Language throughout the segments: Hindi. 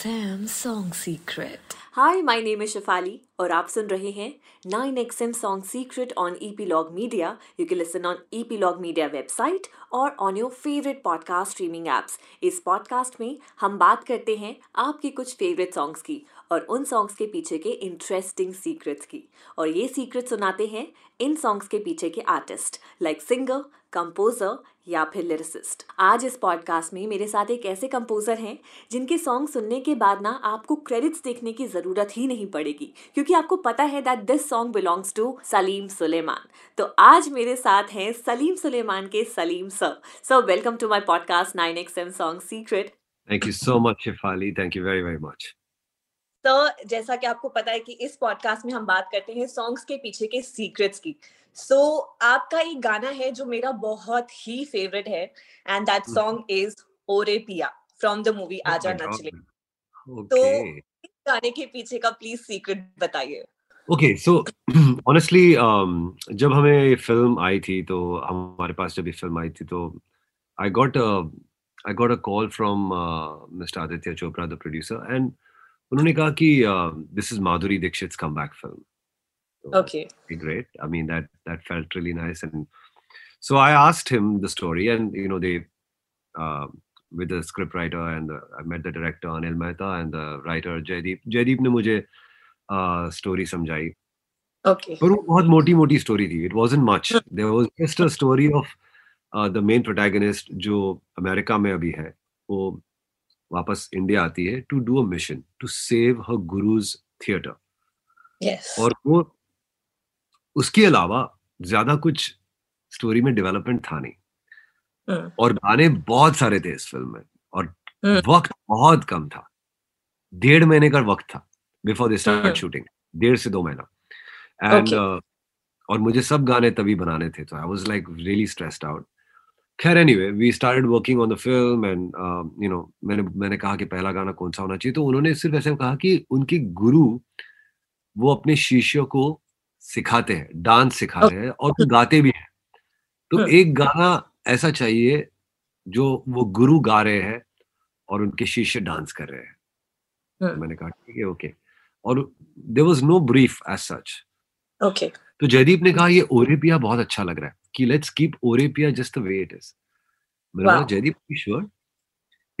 XM Song Secret. Hi my name is Shifali और आप सुन रहे हैं 9XM song secret on Epilogue Media you can listen on Epilogue Media website और on your favourite podcast streaming apps इस पॉडकास्ट में हम बात करते हैं आपके कुछ फेवरेट सॉन्ग्स की और उन सॉन्ग्स के पीछे के इंटरेस्टिंग सीक्रेट्स की। और ये सीक्रेट सुनाते हैं इन सॉन्ग्स के पीछे के आर्टिस्ट लाइक सिंगर कंपोजर या फिर लिरिसिस्ट आज इस पॉडकास्ट में मेरे साथ एक ऐसे कंपोजर हैं जिनके सॉन्ग सुनने के बाद ना आपको क्रेडिट्स देखने की ज़रूरत ही नहीं पड़ेगी क्योंकि आपको पता है that this song belongs to Salim Sulaiman तो आज मेरे साथ हैं सलीम सुलेमान के Salim sir sir welcome to my podcast nine X M song secret thank you so much, Shifali. Thank you very, very much. तो जैसा कि आपको पता है कि इस पॉडकास्ट में हम बात करते हैं सॉन्ग्स के पीछे के सीक्रेट्स की। सो so, आपका एक गाना है जो मेरा बहुत ही फेवरेट है and that song is Ore Piya from the movie आजा नचले तो इस गाने के पीछे का प्लीज़ सीक्रेट बताइए। ओके सो ऑनेस्टली जब हमें ये फ़िल्म आई थी तो हमारे पास जब ये फ़िल्म आई थी तो I got I got a call from mister Aditya Chopra the producer and उन्होंने कहा कि this is Madhuri Dixit comeback film So, okay, great. I mean that that felt really nice, and so I asked him the story, and you know they uh, with the script writer and the, I met the director Anil Mehta and the writer Jaideep. Jaideep ने मुझे स्टोरी समझाई ओके पर वो बहुत मोटी मोटी स्टोरी थी it wasn't much there was just a story of the main protagonist जो अमेरिका में अभी है वो वापस इंडिया आती है to do a mission to save her guru's theatre और वो उसके अलावा ज़्यादा कुछ स्टोरी में डेवलपमेंट था नहीं हम्म। और गाने बहुत सारे थे इस फ़िल्म में और हम्म। वक्त बहुत कम था डेढ़ महीने का वक्त था बिफोर दे। स्टार्ट शूटिंग डेढ़ से दो महीना एंड Okay. और मुझे सब गाने तभी बनाने थे तो I was like really stressed out खैर anyway we started working on the film and you know मैंने मैंने कहा कि पहला गाना कौन सा होना चाहिए तो उन्होंने सिर्फ़ ऐसे कहा कि उनके गुरु वो अपने शिष्यों को सिखाते हैं डांस सिखा रहे हैं और वो गाते भी हैं। तो हम्म। एक गाना ऐसा चाहिए जो वो गुरु गा रहे हैं और उनके शिष्य डांस कर रहे हैं। तो। मैंने कहा ठीक है ओके। और there was no brief as such okay. तो जयदीप ने कहा ये ओरेपिया बहुत अच्छा लग रहा है कि let's keep Ore Piya just the way it is Wow. Jaideep sure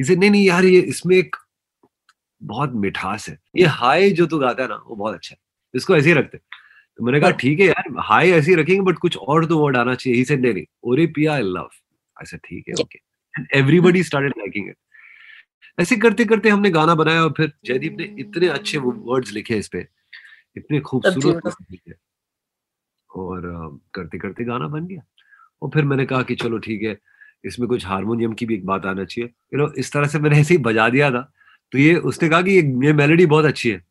इसे नहीं नहीं यार ये इसमें एक बहुत मिठास है। ये हाय जो तू गाता है ना वो बहुत अच्छा है। इसको ऐसे ही रखते तो मैंने कहा हाँ। ठीक है यार हाई ऐसे ही रखेंगे बट कुछ और तो वर्ड आना चाहिए. ही सेड नहीं नहीं ओरेपिया आई लव सेड ठीक है okay and everybody started liking it ऐसे करते करते हमने गाना बनाया और फिर जयदीप ने इतने अच्छे वर्ड्स लिखे इस पे इतने खूबसूरत लिखे। और करते करते गाना बन गया। और फिर मैंने कहा कि चलो ठीक है इसमें कुछ हारमोनियम की भी एक बात आना चाहिए। यू नो इस तरह से मैंने ऐसे ही बजा दिया था। तो ये उसने कहा कि ये, ये मेलोडी बहुत अच्छी है और उस पे हम्म।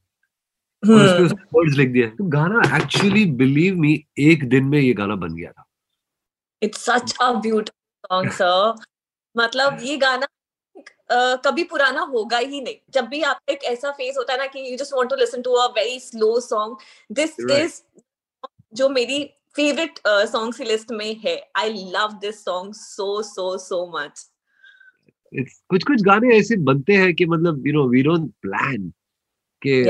उसने वर्ड्स लिख दिए। तो गाना एक्चुअली बिलीव मी एक दिन में ये गाना बन गया था। It's such a beautiful song sir मतलब ये गाना अ, कभी पुराना होगा ही नहीं। जब भी आपका एक ऐसा फ़ेज़ होता है ना कि you just want to listen to a very slow song this is जो मेरी फेवरेट सॉन्ग्स की लिस्ट में है। I love this song so so so much कुछ कुछ गाने ऐसे बनते हैं कि मतलब you know we don't plan कि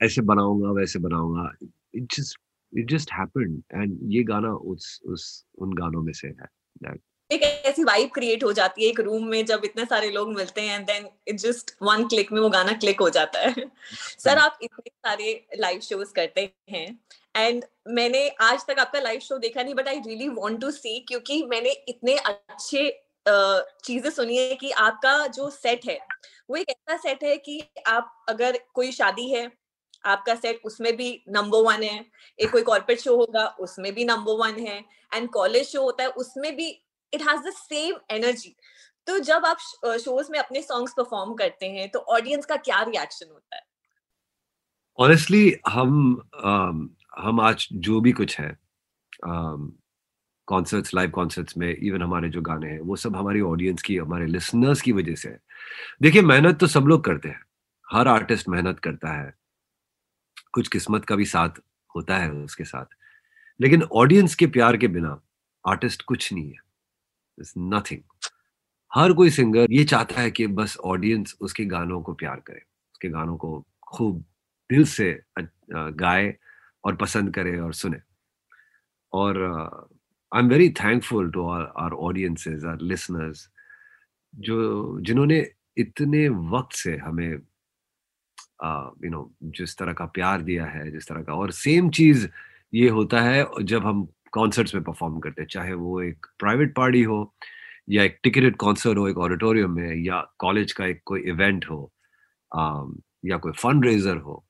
ऐसे बनाऊँगा वैसे बनाऊँगा। It just it just happened and ये गाना उस उस उन गानों में से है। एक ऐसी वाइब क्रिएट हो जाती है एक रूम में जब इतने सारे लोग मिलते हैं then it just one click में वो गाना क्लिक हो जाता है। सर आप इतने सारे लाइव शोज़ करते हैं एंड मैंने आज तक आपका लाइव शो देखा नहीं but I really want to see क्योंकि मैंने इतने अच्छे चीज़ें सुनी है कि आपका जो सेट है वो एक ऐसा सेट है कि आप अगर कोई शादी है आपका सेट उसमें भी नंबर वन है। एक कोई कॉर्पोरेट शो होगा, उसमें भी नंबर वन है। एंड कॉलेज शो होता है, उसमें भी it has the same energy तो जब आप शोज़ में अपने सॉन्ग्स परफॉर्म करते हैं तो ऑडियंस का क्या रिएक्शन होता है? ऑनेस्टली हम हम आज जो भी कुछ है कॉन्सर्ट्स लाइव कॉन्सर्ट्स में इवन हमारे जो गाने हैं, वो सब हमारी ऑडियंस की, हमारे लिसनर्स की वजह से है। देखिए, मेहनत तो सब लोग करते हैं। हर आर्टिस्ट मेहनत करता है। कुछ किस्मत का भी साथ होता है उसके साथ। लेकिन ऑडियंस के प्यार के बिना आर्टिस्ट कुछ नहीं है। नथिंग हर कोई सिंगर ये चाहता है कि बस ऑडियंस उसके गानों को प्यार करे, उसके गानों को खूब दिल से गाए और पसंद करे और सुने। और I am very thankful to our audiences our listeners जो, जिन्होंने इतने वक्त से हमें यू नो जिस तरह का प्यार दिया है, जिस तरह का, और सेम चीज़ ये होता है जब हम कॉन्सर्ट्स में परफॉर्म करते हैं, चाहे वो एक प्राइवेट पार्टी हो, या एक टिकटेड कॉन्सर्ट हो, एक ऑडिटोरियम में, या कॉलेज का एक कोई इवेंट हो या कोई फंड रेजर हो।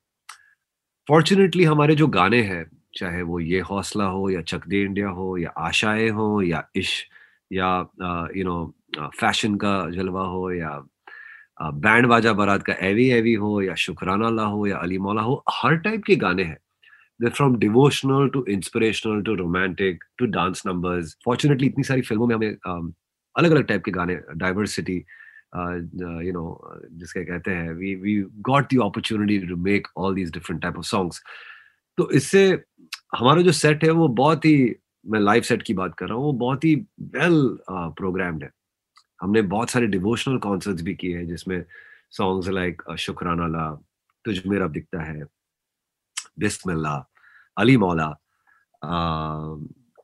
फॉर्चुनेटली हमारे जो गाने हैं, चाहे वो ये हौसला हो, या चक दे इंडिया हो, या आशाएँ हो, या इश या यू नो फ़ैशन का जलवा हो, या बैंड बाजा बारात का एवी एवी हो या शुक्राना ला हो या अली मौला हो, हर टाइप के गाने हैं। From devotional to inspirational to romantic to dance numbers fortunately, इतनी सारी फ़िल्मों में हमें अलग अलग टाइप के गाने डाइवर्सिटी यू नो जिसके कहते हैं we we got the opportunity to make all these different type of songs तो इससे हमारा जो सेट है, वो बहुत ही, मैं लाइव सेट की बात कर रहा हूँ, वो बहुत ही वेल प्रोग्राम्ड है। हमने बहुत सारे डिवोशनल कॉन्सर्ट्स भी किए हैं जिसमें सॉन्ग्स लाइक शुक्राना ला तुझ मेरा दिखता है बिस्मिल्ला अली मौला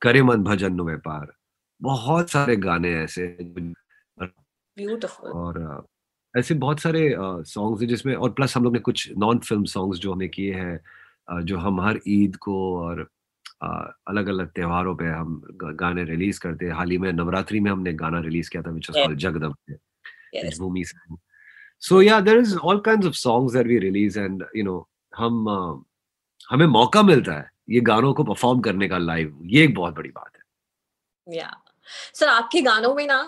करे मन भजन नो व्यापार बहुत सारे गाने ऐसे Beautiful. और ऐसे बहुत सारे सॉन्ग्स हैं जिसमें और प्लस हम लोग ने कुछ नॉन फ़िल्म सॉन्ग्स जो हमने किए हैं जो हम हर ईद को और अलग अलग त्योहारों पे हम गाने रिलीज़ करते हैं। हाल ही में नवरात्रि में हमने गाना रिलीज़ किया था विच वाज कॉल्ड जगदम भूमि सो। Yeah there is all kinds of songs that we release and you know हम uh, हमें मौका मिलता है ये गानों को परफॉर्म करने का लाइव ये एक बहुत बड़ी बात है। या सर आपके गानों में ना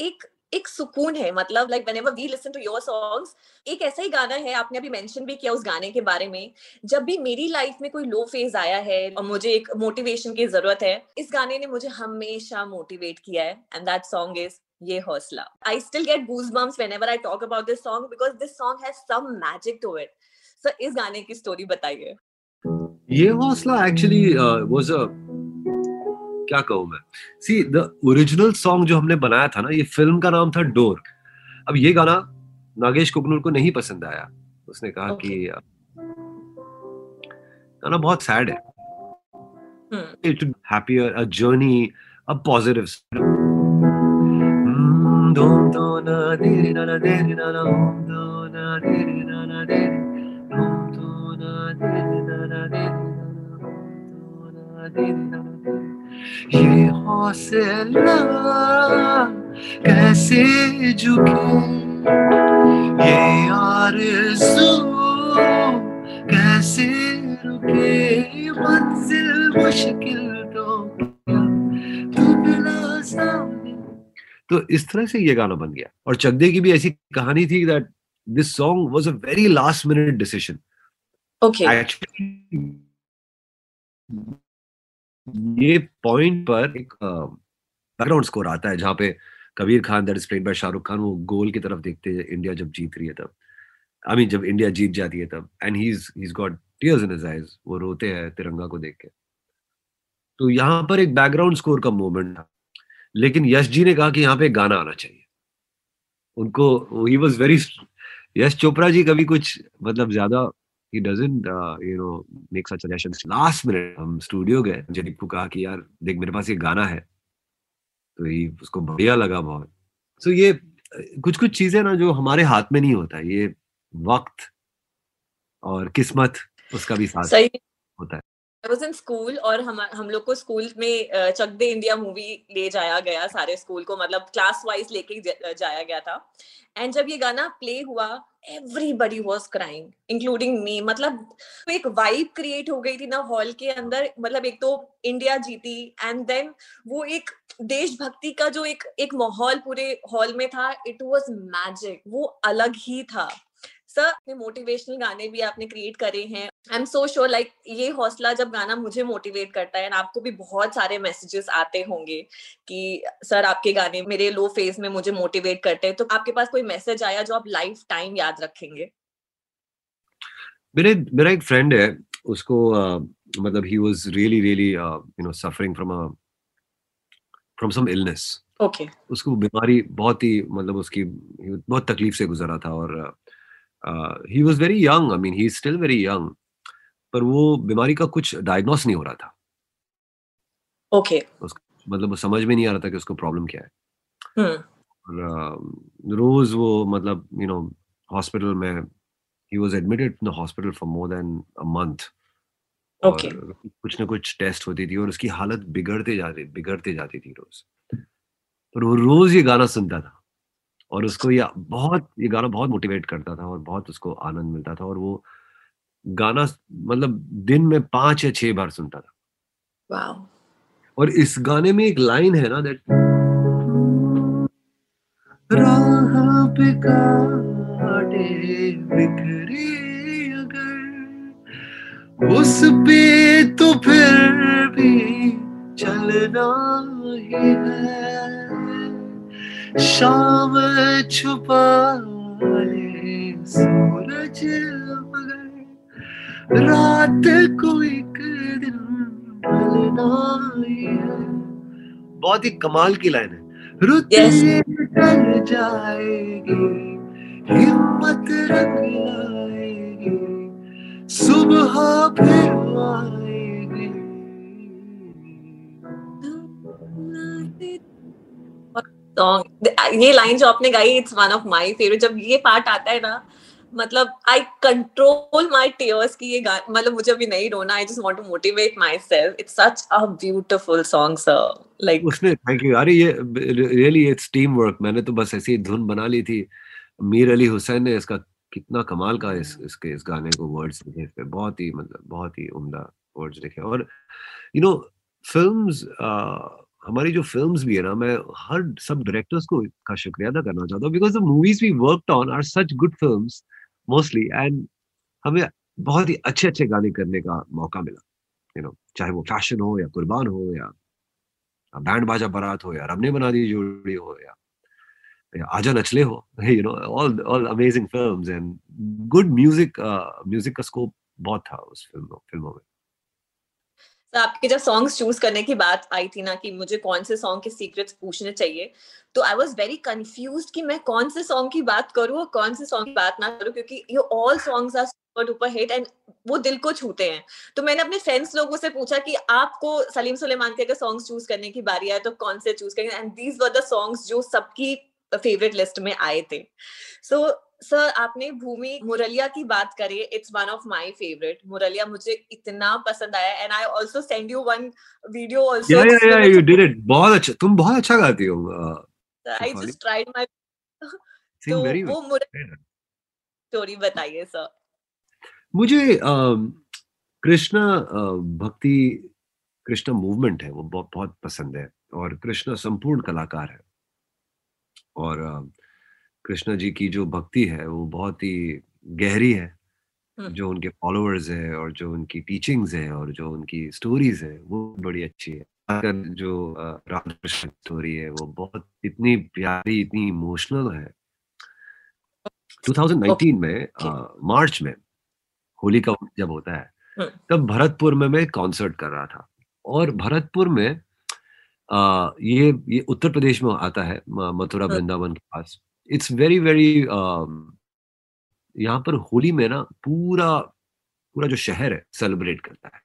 एक एक सुकून है मतलब like whenever we listen to your songs एक ऐसा ही गाना है, आपने अभी मेंशन भी किया उस गाने के बारे में, जब भी मेरी लाइफ में कोई लो फ़ेज़ आया है और मुझे एक मोटिवेशन की ज़रूरत है, इस गाने ने मुझे हमेशा मोटिवेट किया है एंड दैट सॉन्ग इज़ ये हौसला। I still get goose bumps whenever I talk about this song because this song has some magic to it so इस गाने की स्टोरी बताइए। ये हौसला एक्चुअली वाज अ क्या कहूँ मैं? सी द ओरिजिनल सॉन्ग जो हमने बनाया था ना ये फ़िल्म का नाम था डोर अब ये गाना नागेश कुकनूर को नहीं पसंद आया। उसने कहा okay. कि गाना बहुत सैड है। It happier a journey a positive ये हौसला कैसे झुके ये आरज़ू कैसे रुके मंजिल मुश्किल तो तो इस तरह से ये गाना बन गया। और चकदे की भी ऐसी कहानी थी that this song was a very last minute decision okay ये पॉइंट पर एक बैकग्राउंड स्कोर आता है, जहाँ पे Kabir Khan, that is played by Shahrukh Khan, वो गोल की तरफ़ देखते हैं, इंडिया जब जीत रही है तब। आई मीन जब इंडिया जीत जाती है तब। And he is he is got tears in his eyes वो रोते हैं तिरंगा को देख के। तो यहाँ पर एक बैकग्राउंड स्कोर का मोमेंट था। लेकिन यश जी ने कहा कि यहाँ पे गाना आना चाहिए। उनको he was very Yash Chopra ji कभी कुछ मतलब ज़्यादा he doesn't uh, you know make such suggestions. Last minute हम स्टूडियो गए जनीप को कहा कि यार देख मेरे पास ये गाना है। तो ये उसको बढ़िया लगा बहुत। सो so ये कुछ कुछ चीज़ें ना जो हमारे हाथ में नहीं होता ये वक्त और किस्मत उसका भी साथ। सही। आई वाज इन स्कूल और हम हम लोग को स्कूल में चक दे इंडिया मूवी ले जाया गया सारे स्कूल को मतलब क्लास वाइज लेके जाया गया था। एंड जब ये गाना प्ले हुआ everybody was crying including me मतलब तो एक वाइब क्रिएट हो गई थी ना हॉल के अंदर मतलब एक तो इंडिया जीती एंड देन वो एक देशभक्ति का जो एक एक माहौल पूरे हॉल में था इट वॉज़ मैजिक वो अलग ही था। अपने मोटिवेशनल गाने भी आपने क्रिएट करे हैं। I am so sure like ये हौसला जब गाना मुझे मोटिवेट करता है आपको भी बहुत सारे मैसेजेस आते होंगे कि सर आपके गाने मेरे लो फ़ेज़ में मुझे मोटिवेट करते हैं। तो आपके पास कोई मैसेज आया जो आप लाइफ टाइम याद रखेंगे? मेरे मेरा एक फ्रेंड है उसको uh, मतलब he was really really you know suffering from a from some illness okay उसको बीमारी बहुत ही मतलब उसकी बहुत तकलीफ़ से गुजरा था और he was very young I mean he is still very young पर वो बीमारी का कुछ डायग्नोस नहीं हो रहा था। Okay okay. मतलब वो समझ में नहीं आ रहा था कि उसको प्रॉब्लम क्या है। हम्म और uh, रोज वो मतलब यू नो हॉस्पिटल में he was admitted in the hospital for more than a month okay कुछ ना कुछ टेस्ट होती थी और उसकी हालत बिगड़ते जाती बिगड़ते जाती थी रोज। पर वो रोज ये गाना सुनता था। और उसको ये बहुत ये गाना बहुत मोटिवेट करता था और बहुत उसको आनंद मिलता था और वो गाना मतलब दिन में पाँच या छह बार सुनता था। और इस गाने में एक लाइन है ना दैट राह पे कांटे बिखरे अगर उस पे तो फिर भी चलना ही है। शाम छुपा ले सूरज मगर रात को एक दिन ही। बहुत ही कमाल की लाइन है। रुते ढल जाएगी हिम्मत रंग लाएगी सुबह फिर आएगी। सॉन्ग ये लाइन जो आपने गाई it's one of my favourite जब ये पार्ट आता है ना मतलब आई कंट्रोल माय टीयर्स की ये मतलब मुझे अभी नहीं रोना I just want to motivate myself it's such a beautiful song sir like उसने थैंक यू अरे ये रियली इट्स टीम वर्क मैंने तो बस ऐसी धुन बना ली थी। मीर अली हुसैन ने इसका कितना कमाल का इस इसके इस गाने को वर्ड्स लिखे इस पे बहुत ही मतलब बहुत ही उम्दा वर्ड्स लिखे। और यू नो फिल्म्स हमारी जो फिल्म्स भी है ना, मैं हर सब डायरेक्टर्स को का शुक्रिया अदा करना चाहता हूँ because the movies we worked on are such good films mostly and हमें बहुत ही अच्छे अच्छे गाने करने का मौका मिला यू नो चाहे वो फ़ैशन हो या कुर्बान हो या बैंड बाजा बारात हो या रब ने बना दी जोड़ी हो या आजा नचले हो you know all all amazing films and good music music का स्कोप बहुत था उस फ़िल्मों फ़िल्मों में। तो आपके जब सॉन्ग्स चूज़ करने की बात आई थी ना कि मुझे कौन से सॉन्ग के सीक्रेट्स पूछने चाहिए तो आई वाज वेरी कंफ्यूज्ड कि मैं कौन से सॉन्ग की बात करूँ और कौन से सॉन्ग की बात ना करूँ क्योंकि ये all songs are super duper hit and वो दिल को छूते हैं। तो मैंने अपने फ्रेंड्स लोगों से पूछा कि आपको सलीम सुलेमान के अगर सॉन्ग्स चूज़ करने की बारी आए तो कौन से चूज़ करेंगे? And these were the songs जो सबकी फेवरेट लिस्ट में आए थे। सो so, सर आपने भूमि मुरलिया की बात करी it's one of my favourite मुरलिया मुझे इतना पसंद आया and I also send you one video also yeah yeah yeah you did it बहुत अच्छा तुम बहुत अच्छा गाती हो आई जस्ट ट्राइड माय तो वो स्टोरी बताइए सर मुझे कृष्णा भक्ति कृष्णा मूवमेंट है वो बहुत पसंद है और कृष्णा संपूर्ण कलाकार है। और अ, कृष्णा जी की जो भक्ति है वो बहुत ही गहरी है। जो उनके फॉलोअर्स है और जो उनकी टीचिंग्स है और जो उनकी स्टोरीज है वो बड़ी अच्छी है जो अ, राधा कृष्ण स्टोरी है वो बहुत इतनी प्यारी इतनी इमोशनल है 2019 में अ, मार्च में होली का जब होता है। तब भरतपुर में मैं कॉन्सर्ट कर रहा था और भरतपुर में आ, ये ये उत्तर प्रदेश में आता है मथुरा। वृंदावन के पास इट्स वेरी वेरी यहाँ पर होली में ना पूरा पूरा जो शहर है सेलिब्रेट करता है।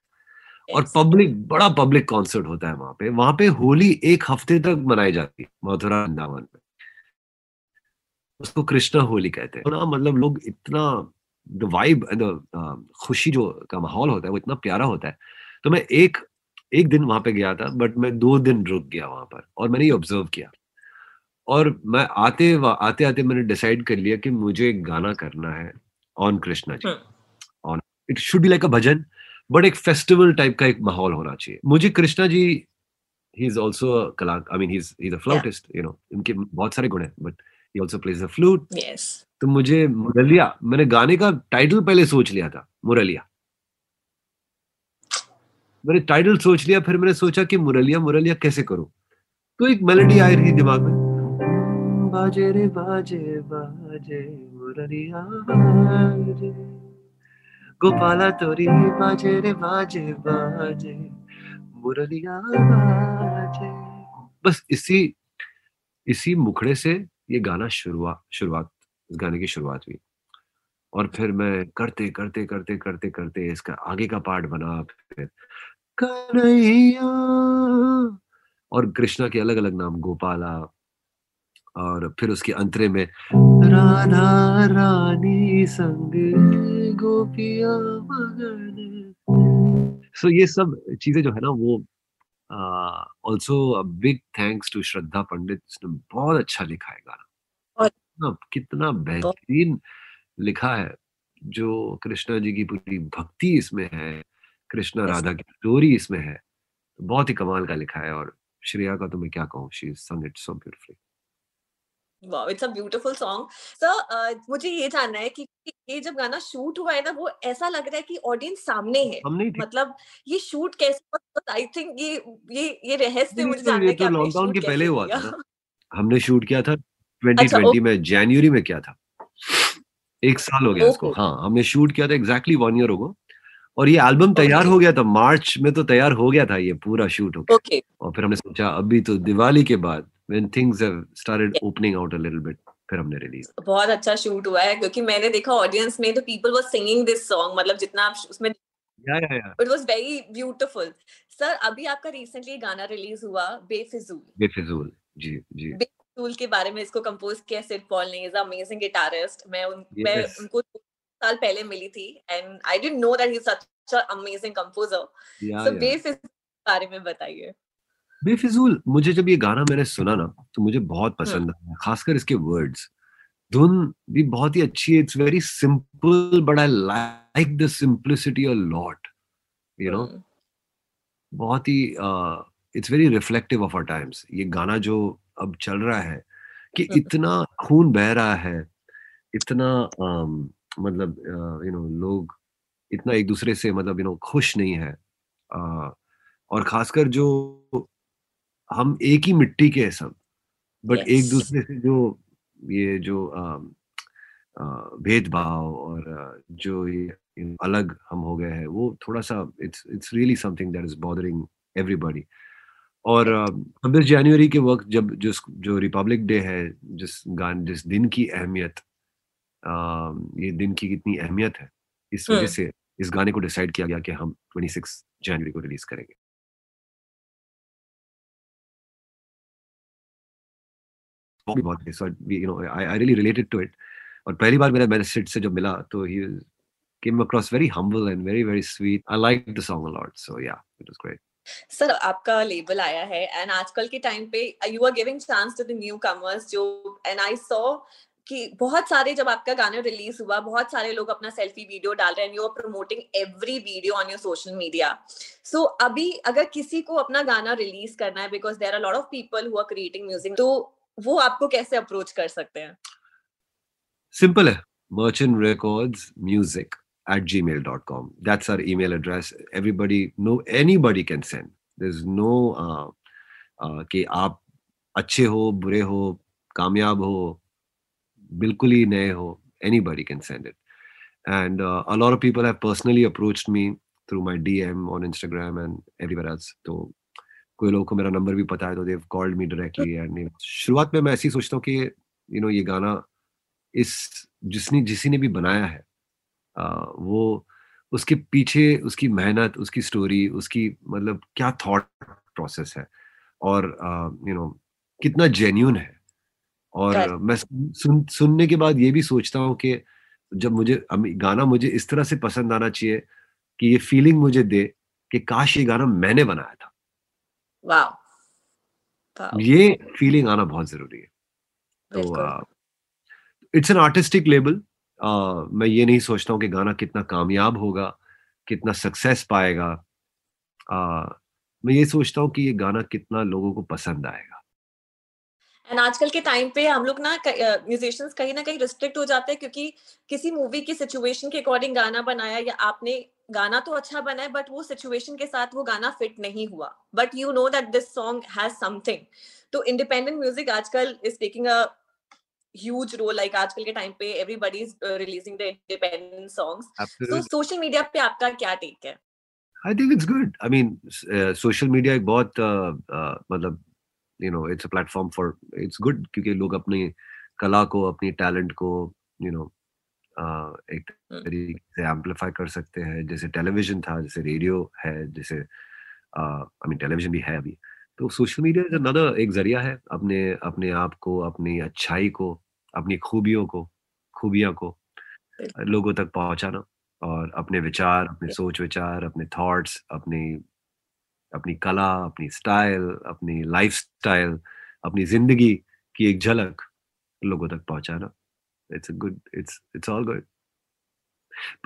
और पब्लिक बड़ा पब्लिक कॉन्सर्ट होता है वहाँ पे। वहाँ पे होली एक हफ़्ते तक मनाई जाती है मथुरा वृंदावन में। उसको कृष्णा होली कहते हैं। ना मतलब लोग इतना द वाइब द खुशी जो का माहौल होता है वो इतना प्यारा होता है। तो मैं एक एक दिन वहाँ पे गया था बट मैं दो दिन रुक गया वहाँ पर और मैंने ये ऑब्ज़र्व किया। और मैं आते आते आते मैंने डिसाइड कर लिया कि मुझे एक गाना करना है on Krishna ji on it should be like a bhajan but एक फेस्टिवल टाइप का एक माहौल होना चाहिए। मुझे Krishna ji he is also कला I mean he is a flautist you know इनके बहुत सारे गुण हैं but he also plays the flute. तो मुझे मुरलिया मैंने गाने का टाइटल पहले सोच लिया था मुरलिया। मैंने टाइटल सोच लिया फिर मैंने सोचा कि मुरलिया मुरलिया कैसे करूँ? तो एक मेलोडी आई रही दिमाग में। बाजे रे, बाजे बाजे बाजे गोपाला तोरी, बाजे रे, बाजे बाजे बाजे बस इसी इसी मुखड़े से ये गाना शुरुआत शुरुआत, इस गाने की शुरुआत हुई। और फिर मैं करते करते करते करते करते इसका आगे का पार्ट बना, फिर कन्हैया। और कृष्णा के अलग अलग नाम, गोपाला और फिर उसके अंतरे में राधा रानी संग गोपिया सो ये सब चीज़ें जो है ना वो also big thanks to Shraddha Pandit जिसने बहुत अच्छा लिखा है गाना। और- कितना कितना बेहतरीन लिखा है जो कृष्णा जी की पूरी भक्ति इसमें है कृष्णा राधा की स्टोरी इसमें है। बहुत ही कमाल का लिखा है और श्रेया का तो मैं क्या कहूँ she sang it so beautifully wow it's a beautiful song sir मुझे ये जानना है कि कि ये जब गाना शूट हुआ है ना वो ऐसा लग रहा है कि ऑडियंस सामने है। मतलब ये शूट कैसे आई थिंक ये ये ये रहस्य मुझे जानना है कि तो लॉकडाउन के कैसे पहले हुआ था हमने शूट किया था अच्छा, 2020 में जनवरी में किया था। एक साल हो गया इसको हाँ हमने शूट किया था एग्जैक्टली वन ईयर होगा और ये एल्बम तैयार हो गया था मार्च में तो तैयार हो गया था ये पूरा शूट हो गया और फिर हमने सोचा अभी तो दिवाली के बाद when things have started opening out a little bit फिर हमने रिलीज़ बहुत अच्छा शूट हुआ है क्योंकि मैंने देखा ऑडियंस में तो people were singing this song मतलब जितना आप उसमें yeah yeah yeah it was very beautiful sir अभी आपका रिसेंटली गाना रिलीज़ हुआ बेफिजूल। बेफिजूल जी जी। बेफिजूल के बारे में इसको कंपोज किया सिड पॉल ने इज़ अमेजिंग गिटारिस्ट मैं उन yes. मैं उनको साल पहले मिली थी and I didn't know that he is such a amazing composer so बेफिजूल बारे में बताइए। बेफिजूल मुझे जब ये गाना मैंने सुना ना तो मुझे बहुत पसंद आया खासकर इसके वर्ड्स धुन भी बहुत ही अच्छी है it's very simple but I like the simplicity a lot you know बहुत ही it's very reflective of our times ये गाना जो अब चल रहा है कि हम्म। इतना खून बह रहा है इतना um, मतलब यू नो लोग इतना एक दूसरे से मतलब यू नो खुश नहीं है uh, और खासकर जो हम एक ही मिट्टी के हैं सब बट yes. एक दूसरे से जो ये जो भेदभाव और जो ये अलग हम हो गए हैं वो थोड़ा सा it's it's really something that is bothering everybody और छब्बीस जनवरी के वक्त जब जिस जो रिपब्लिक डे है जिस गान जिस दिन की अहमियत ये दिन की कितनी अहमियत है इस वजह हम्म। से इस गाने को डिसाइड किया गया कि हम 26 जनवरी को रिलीज़ करेंगे वो भी बहुत so you know I really related to it और पहली बार मेरा मैंने सिड से जब मिला तो he came across very humble and very very sweet. I liked the song a lot, so yeah, it was great. Sir आपका लेबल आया है एंड आजकल के टाइम पे you are giving chance to the newcomers जो एंड आई सॉ कि बहुत सारे जब आपका गाना रिलीज़ हुआ, बहुत सारे लोग अपना सेल्फी वीडियो डाल रहे हैं you are promoting every video on your social media so अभी अगर किसी को अपना गाना रिलीज़ करना है because there are lot of people who are creating music तो वो आपको कैसे अप्रोच कर सकते हैं? सिंपल है. Merchant records music at Gmail dot com that's our email address everybody know anybody can send no कि आप अच्छे हो, बुरे हो, कामयाब हो, बिल्कुल ही नए हो anybody can send it and a lot of people है personally approach me through my D M on Instagram and everywhere else तो कोई लोगों को मेरा नंबर भी पता है तो they've called me directly and शुरुआत में मैं ऐसे ही सोचता हूँ कि यू नो ये गाना इस जिसने जिसी ने भी बनाया है आ, वो उसके पीछे उसकी मेहनत उसकी स्टोरी उसकी मतलब क्या थॉट प्रोसेस है और यू नो कितना जेन्यून है और. मैं सुन सुनने के बाद ये भी सोचता हूँ कि जब मुझे गाना मुझे इस तरह से पसंद आना चाहिए कि ये फीलिंग मुझे दे कि काश ये गाना मैंने बनाया था वाओ ये फीलिंग आना बहुत ज़रूरी है। तो इट्स एन आर्टिस्टिक लेबल मैं ये नहीं सोचता हूँ कि गाना कितना कामयाब होगा कितना सक्सेस पाएगा। Uh, मैं ये सोचता हूँ कि ये गाना कितना लोगों को पसंद आएगा। एंड आजकल के टाइम पे हम लोग ना म्यूजिशियंस कहीं ना कहीं रिस्ट्रिक्ट हो जाते हैं क्योंकि किसी मूवी की सिचुएशन के अकॉर्डिंग गाना बनाया या आपने गाना तो अच्छा बना है बट वो सिचुएशन के साथ वो गाना फिट नहीं हुआ। But you know that this song has something तो इंडिपेंडेंट म्यूज़िक आजकल is taking a huge role like आजकल के टाइम पे everybody is releasing the independent songs so social media पे आपका क्या टेक है? I think it's good I mean social media एक बहुत uh, uh, मतलब you know it's a platform for it's good क्योंकि लोग अपनी कला को अपनी टैलेंट को यू नो एक। तरीके से एम्पलीफाई कर सकते हैं जैसे टेलीविज़न था जैसे रेडियो है जैसे आई मीन टेलीविज़न भी है अभी। तो सोशल मीडिया इज़ अनदर एक ज़रिया है अपने अपने आप को अपनी अच्छाई को अपनी खूबियों को खूबियाँ को लोगों तक पहुंचाना और अपने विचार अपने सोच विचार अपने थॉट्स अपनी अपनी कला अपनी स्टाइल अपनी लाइफस्टाइल अपनी ज़िंदगी की एक झलक लोगों तक पहुंचाना। It's a good it's it's all good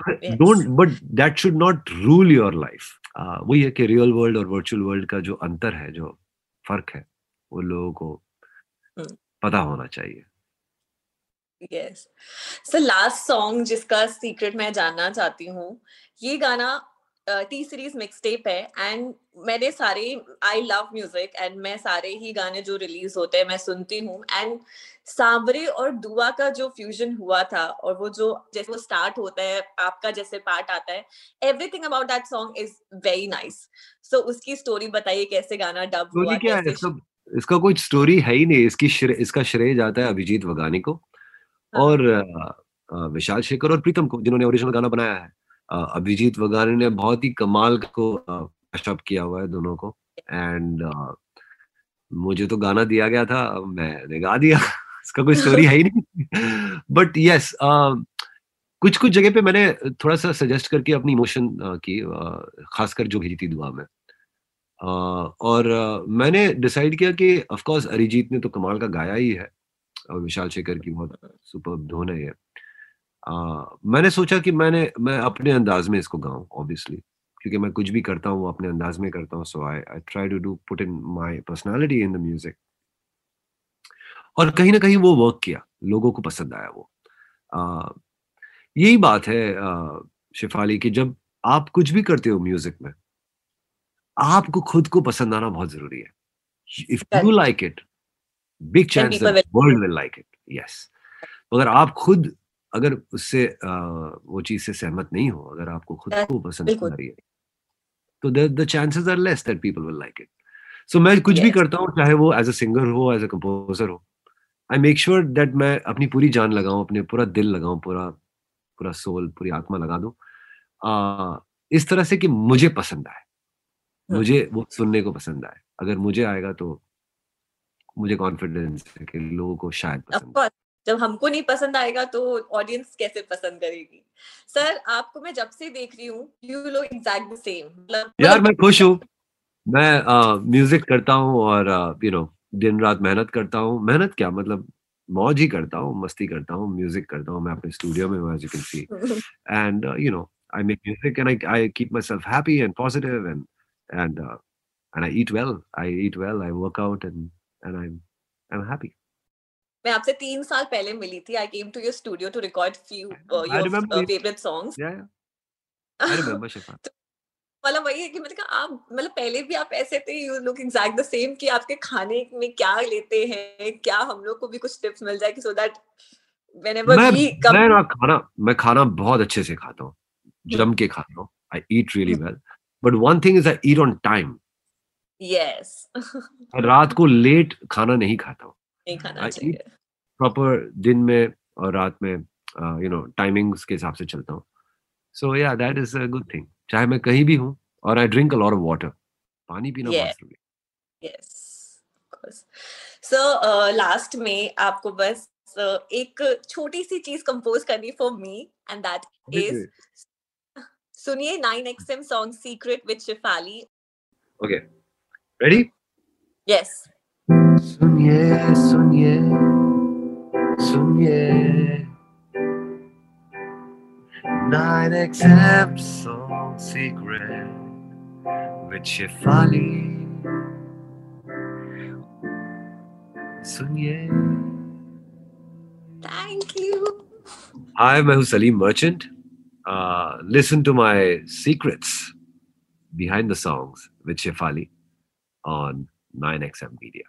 Yes. Don't but that should not rule your life वही है कि रियल वर्ल्ड और वर्चुअल वर्ल्ड का जो अंतर है जो फ़र्क है वो लोगों को हम्म। पता होना चाहिए यस सो लास्ट सॉन्ग जिसका सीक्रेट मैं जानना चाहती हूँ ये गाना टी सीरीज़ मिक्स टेप है एंड मैंने सारे आई लव म्यूज़िक एंड मैं सारे ही गाने जो रिलीज़ होते हैं मैं सुनती हूँ एंड सांवरे और दुआ का जो फ्यूजन हुआ था और वो जो जैसे वो स्टार्ट होता है आपका जैसे पार्ट आता है everything about that song is very nice so उसकी स्टोरी बताइए कैसे गाना डब हुआ क्या है? कैसे इसका कोई स्टोरी है ही नहीं। इसकी श्रे, इसका श्रेय जाता है अभिजीत वगानी को हाँ। और विशाल शेखर और प्रीतम को जिन्होंने ओरिजिनल गाना बनाया है। अभिजीत वगानी ने बहुत ही कमाल को मैशअप किया हुआ है दोनों को। एंड मुझे तो गाना दिया गया था मैंने गा दिया। इसका कोई स्टोरी है ही नहीं। बट यस yes, कुछ कुछ जगह पे मैंने थोड़ा सा सजेस्ट करके अपनी इमोशन की खासकर जो भेजी थी दुआ में। और मैंने डिसाइड किया कि ऑफ़ कोर्स अरिजीत ने तो कमाल का गाया ही है। और विशाल शेखर की बहुत सुपर धुन है मैंने सोचा कि मैंने मैं अपने अंदाज में इसको गाऊं ऑब्वियसली क्योंकि मैं कुछ भी करता हूँ वो अपने अंदाज में करता हूँ so I I try to do put in my personality in the music और कहीं ना कहीं वो वर्क किया लोगों को पसंद आया वो। यही बात है शिफाली कि जब आप कुछ भी करते हो म्यूज़िक में आपको खुद को पसंद आना बहुत ज़रूरी है। If you like it big chance world will like it yes अगर आप खुद अगर उससे वो चीज़ से सहमत नहीं हो अगर आपको खुद को पसंद आ रही है तो the chances are less that people will like it so मैं कुछ भी करता हूँ चाहे वो एज अ सिंगर हो एज अ कंपोजर हो आई मेक श्योर दैट मैं अपनी पूरी जान लगाऊँ अपने पूरा दिल लगाऊँ पूरा पूरा सोल पूरी आत्मा लगा दूँ। इस तरह से कि मुझे पसंद आए हम्म। मुझे वो सुनने को पसंद आए। अगर मुझे आएगा तो मुझे कॉन्फिडेंस है कि लोगों को शायद पसंद जब हमको नहीं पसंद आएगा तो ऑडियंस कैसे पसंद करेगी? सर आपको मैं जब से देख रही हूँ you look exact the same मतलब यार मैं खुश हूँ। मैं म्यूज़िक करता हूँ और यू नो दिन रात मेहनत करता हूँ। मेहनत क्या? मतलब मौज ही करता हूँ मस्ती करता हूँ म्यूज़िक करता हूँ मैं अपने स्टूडियो में as you can see and uh, you know i make music and i, I keep myself happy and positive and and uh, and i eat well. I eat well i work out and and i'm i'm happy. मैं आपसे तीन साल पहले मिली थी I came to your studio to record few your favourite songs मतलब वही है कि कहा आप मतलब पहले भी आप ऐसे थे you look exact the same कि आपके खाने में क्या लेते हैं क्या हम लोग को भी कुछ टिप्स मिल जाए कि सो दैट व्हेनेवर मैं वी मैं कम ना खाना मैं खाना बहुत अच्छे से खाता हूँ जम के खाता हूँ I eat really well but one thing is I eat on time yes रात को लेट खाना नहीं खाता हूँ। नहीं खाना I चाहिए। प्रॉपर दिन में और रात में यू नो टाइमिंग्स के हिसाब से चलता हूँ। So yeah that is a good thing चाहे मैं कहीं भी हूँ और I drink a lot of water पानी पीना Yeah. बहुत ज़रूरी yes of course. So uh, last में आपको बस uh, एक छोटी सी चीज़ कंपोज करनी for me and that is सुनिए 9xm song secret with Shifali okay ready yes सुनिए soñé, soñé. Nine accepts song secret, which is funny, soñé. Thank you. I'm Mahu Salim Merchant. Uh, listen to my secrets behind the songs with Shefali on 9XM Media.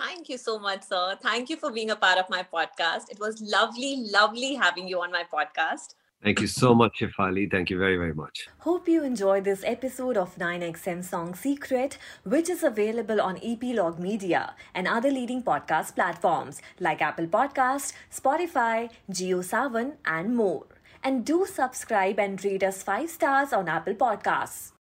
Thank you so much, sir. Thank you for being a part of my podcast. It was lovely, lovely having you on my podcast. Thank you so much, Shefali. Thank you very, very much. Hope you enjoyed this episode of 9XM Song Secret, which is available on Epilogue Media and other leading podcast platforms like Apple Podcast, Spotify, JioSavan, and more. And do subscribe and rate us 5 stars on Apple Podcasts.